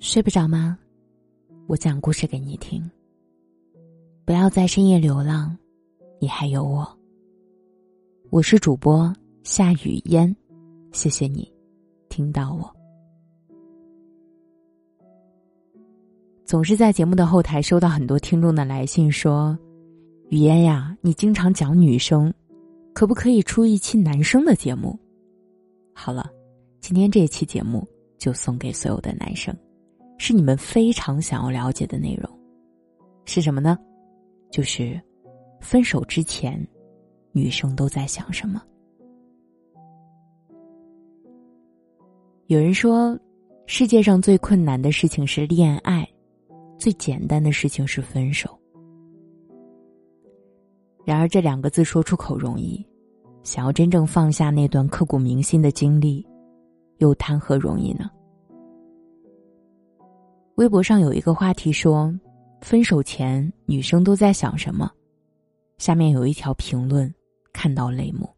睡不着吗？我讲故事给你听。不要在深夜流浪，你还有我。我是主播夏雨嫣，谢谢你听到我。总是在节目的后台收到很多听众的来信，说：“雨嫣呀，你经常讲女生，可不可以出一期男生的节目？”好了，今天这一期节目就送给所有的男生。是你们非常想要了解的内容，是什么呢？就是分手之前，女生都在想什么。有人说，世界上最困难的事情是恋爱，最简单的事情是分手。然而，这两个字说出口容易，想要真正放下那段刻骨铭心的经历，又谈何容易呢？微博上有一个话题说：“分手前女生都在想什么？”下面有一条评论，看到泪目。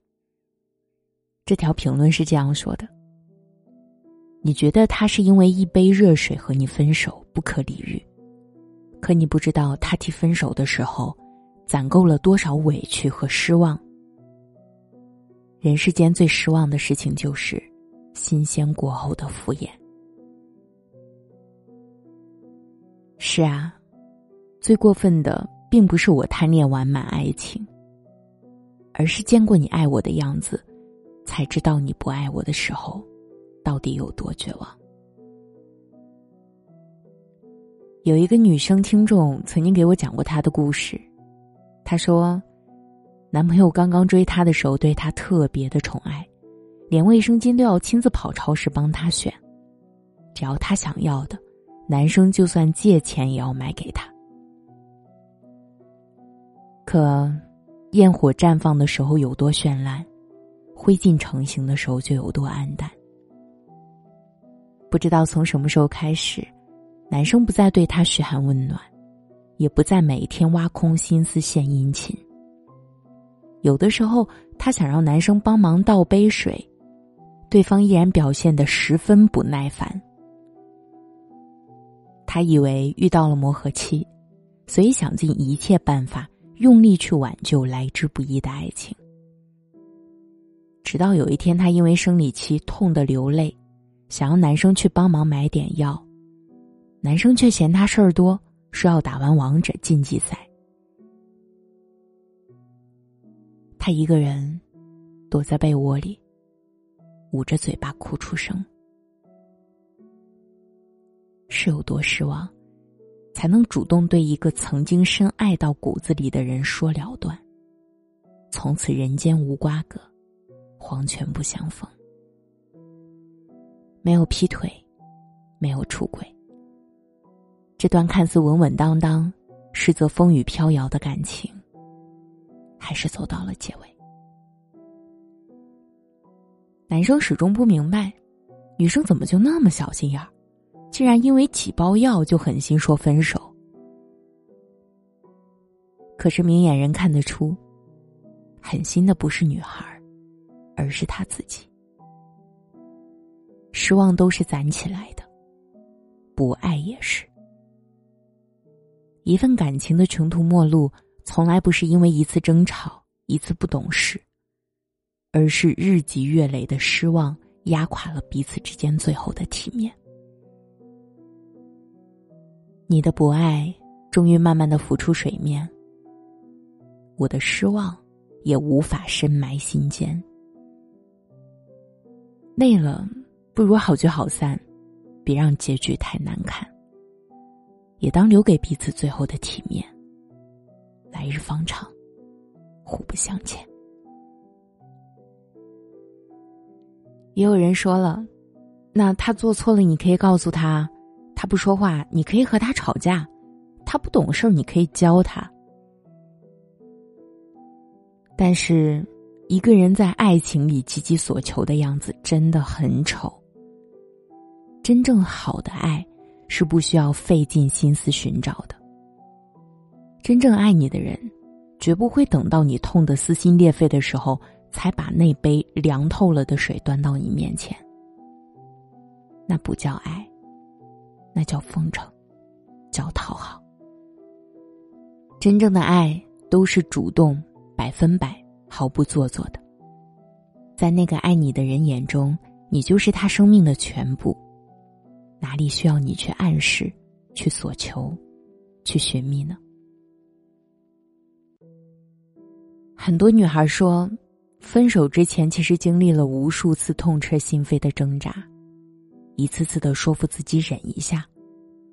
这条评论是这样说的：“你觉得他是因为一杯热水和你分手不可理喻，可你不知道他提分手的时候，攒够了多少委屈和失望。人世间最失望的事情就是新鲜过后的敷衍。”是啊，最过分的并不是我贪恋完满爱情，而是见过你爱我的样子，才知道你不爱我的时候，到底有多绝望。有一个女生听众曾经给我讲过她的故事，她说，男朋友刚刚追她的时候，对她特别的宠爱，连卫生巾都要亲自跑超市帮她选，只要她想要的。男生就算借钱也要买给她，可焰火绽放的时候有多绚烂，灰烬成型的时候就有多黯淡。不知道从什么时候开始，男生不再对她嘘寒问暖，也不再每天挖空心思献殷勤。有的时候，他想让男生帮忙倒杯水，对方依然表现的十分不耐烦。他以为遇到了磨合期，所以想尽一切办法，用力去挽救来之不易的爱情。直到有一天，他因为生理期痛得流泪，想要男生去帮忙买点药，男生却嫌他事儿多，说要打完王者晋级赛。他一个人躲在被窝里，捂着嘴巴哭出声。是有多失望，才能主动对一个曾经深爱到骨子里的人说了断？从此人间无瓜葛，黄泉不相逢。没有劈腿，没有出轨，这段看似稳稳当当，实则风雨飘摇的感情，还是走到了结尾。男生始终不明白，女生怎么就那么小心眼儿？竟然因为几包药就狠心说分手，可是明眼人看得出，狠心的不是女孩，而是他自己。失望都是攒起来的，不爱也是。一份感情的穷途末路，从来不是因为一次争吵、一次不懂事，而是日积月累的失望压垮了彼此之间最后的体面。你的不爱终于慢慢的浮出水面，我的失望也无法深埋心间。累了，不如好聚好散，别让结局太难看。也当留给彼此最后的体面。来日方长，互不相欠。也有人说了，那他做错了，你可以告诉他。他不说话，你可以和他吵架；他不懂事儿，你可以教他。但是，一个人在爱情里积极所求的样子真的很丑。真正好的爱，是不需要费尽心思寻找的。真正爱你的人，绝不会等到你痛得撕心裂肺的时候，才把那杯凉透了的水端到你面前。那不叫爱。那叫奉承，叫讨好。真正的爱都是主动、百分百、毫不做作的。在那个爱你的人眼中，你就是他生命的全部，哪里需要你去暗示、去索求、去寻觅呢？很多女孩说，分手之前其实经历了无数次痛彻心扉的挣扎，一次次的说服自己忍一下，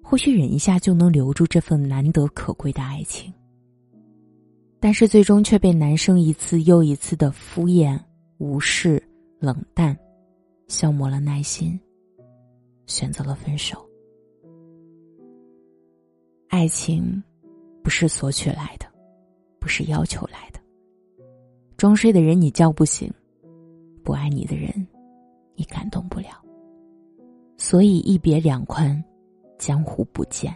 或许忍一下就能留住这份难得可贵的爱情。但是最终却被男生一次又一次的敷衍、无视、冷淡，消磨了耐心，选择了分手。爱情不是索取来的，不是要求来的。装睡的人你叫不醒，不爱你的人，你感动不了。所以一别两宽，江湖不见。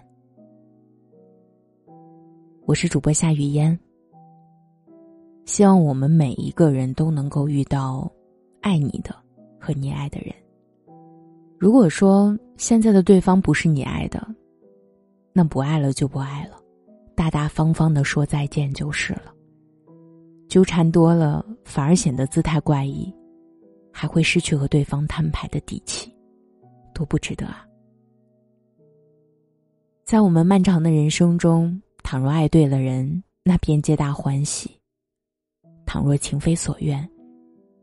我是主播夏雨嫣，希望我们每一个人都能够遇到爱你的和你爱的人。如果说现在的对方不是你爱的，那不爱了就不爱了，大大方方的说再见就是了。纠缠多了，反而显得姿态怪异，还会失去和对方摊牌的底气，都不值得啊！在我们漫长的人生中，倘若爱对了人，那便皆大欢喜；倘若情非所愿，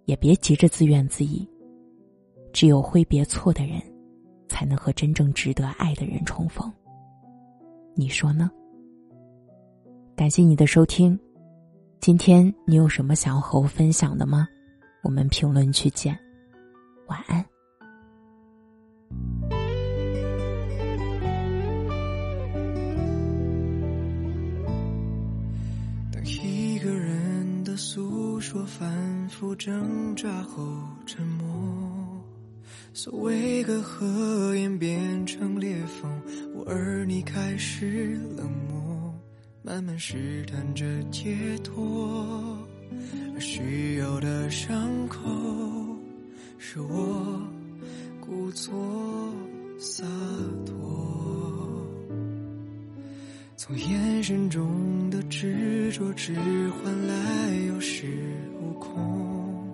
也别急着自怨自艾。只有挥别错的人，才能和真正值得爱的人重逢。你说呢？感谢你的收听。今天你有什么想要和我分享的吗？我们评论区见，晚安。当一个人的诉说反复挣扎后沉默，所谓隔阂演变成裂缝，我而你开始冷漠。慢慢试探着解脱，而需要的伤口是我故作洒脱。从眼神中的执着，只换来有恃无恐。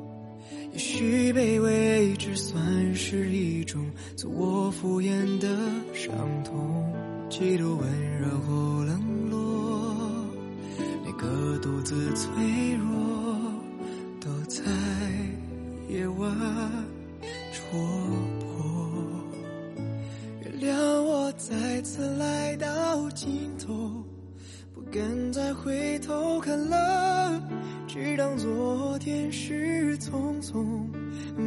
也许卑微，只算是一种自我敷衍的伤痛。几度温柔后冷落。每个独自脆弱，都在夜晚戳破再次来到尽头，不敢再回头看了，只当昨天是匆匆，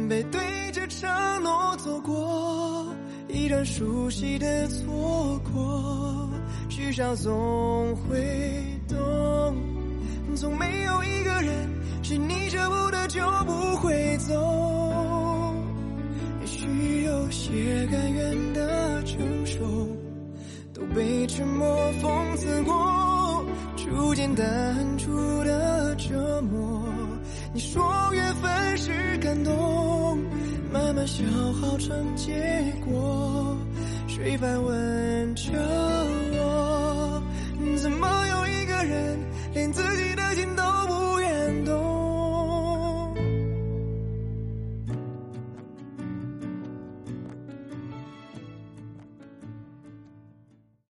背对着承诺走过一段熟悉的错过，至少总会。懂，从没有一个人是你舍不得就不会走。也许有些甘愿的，沉默讽刺过，逐渐淡出的折磨。你说缘分是感动，慢慢消耗成结果，谁反问着我，怎么有一个？人连自己的心都不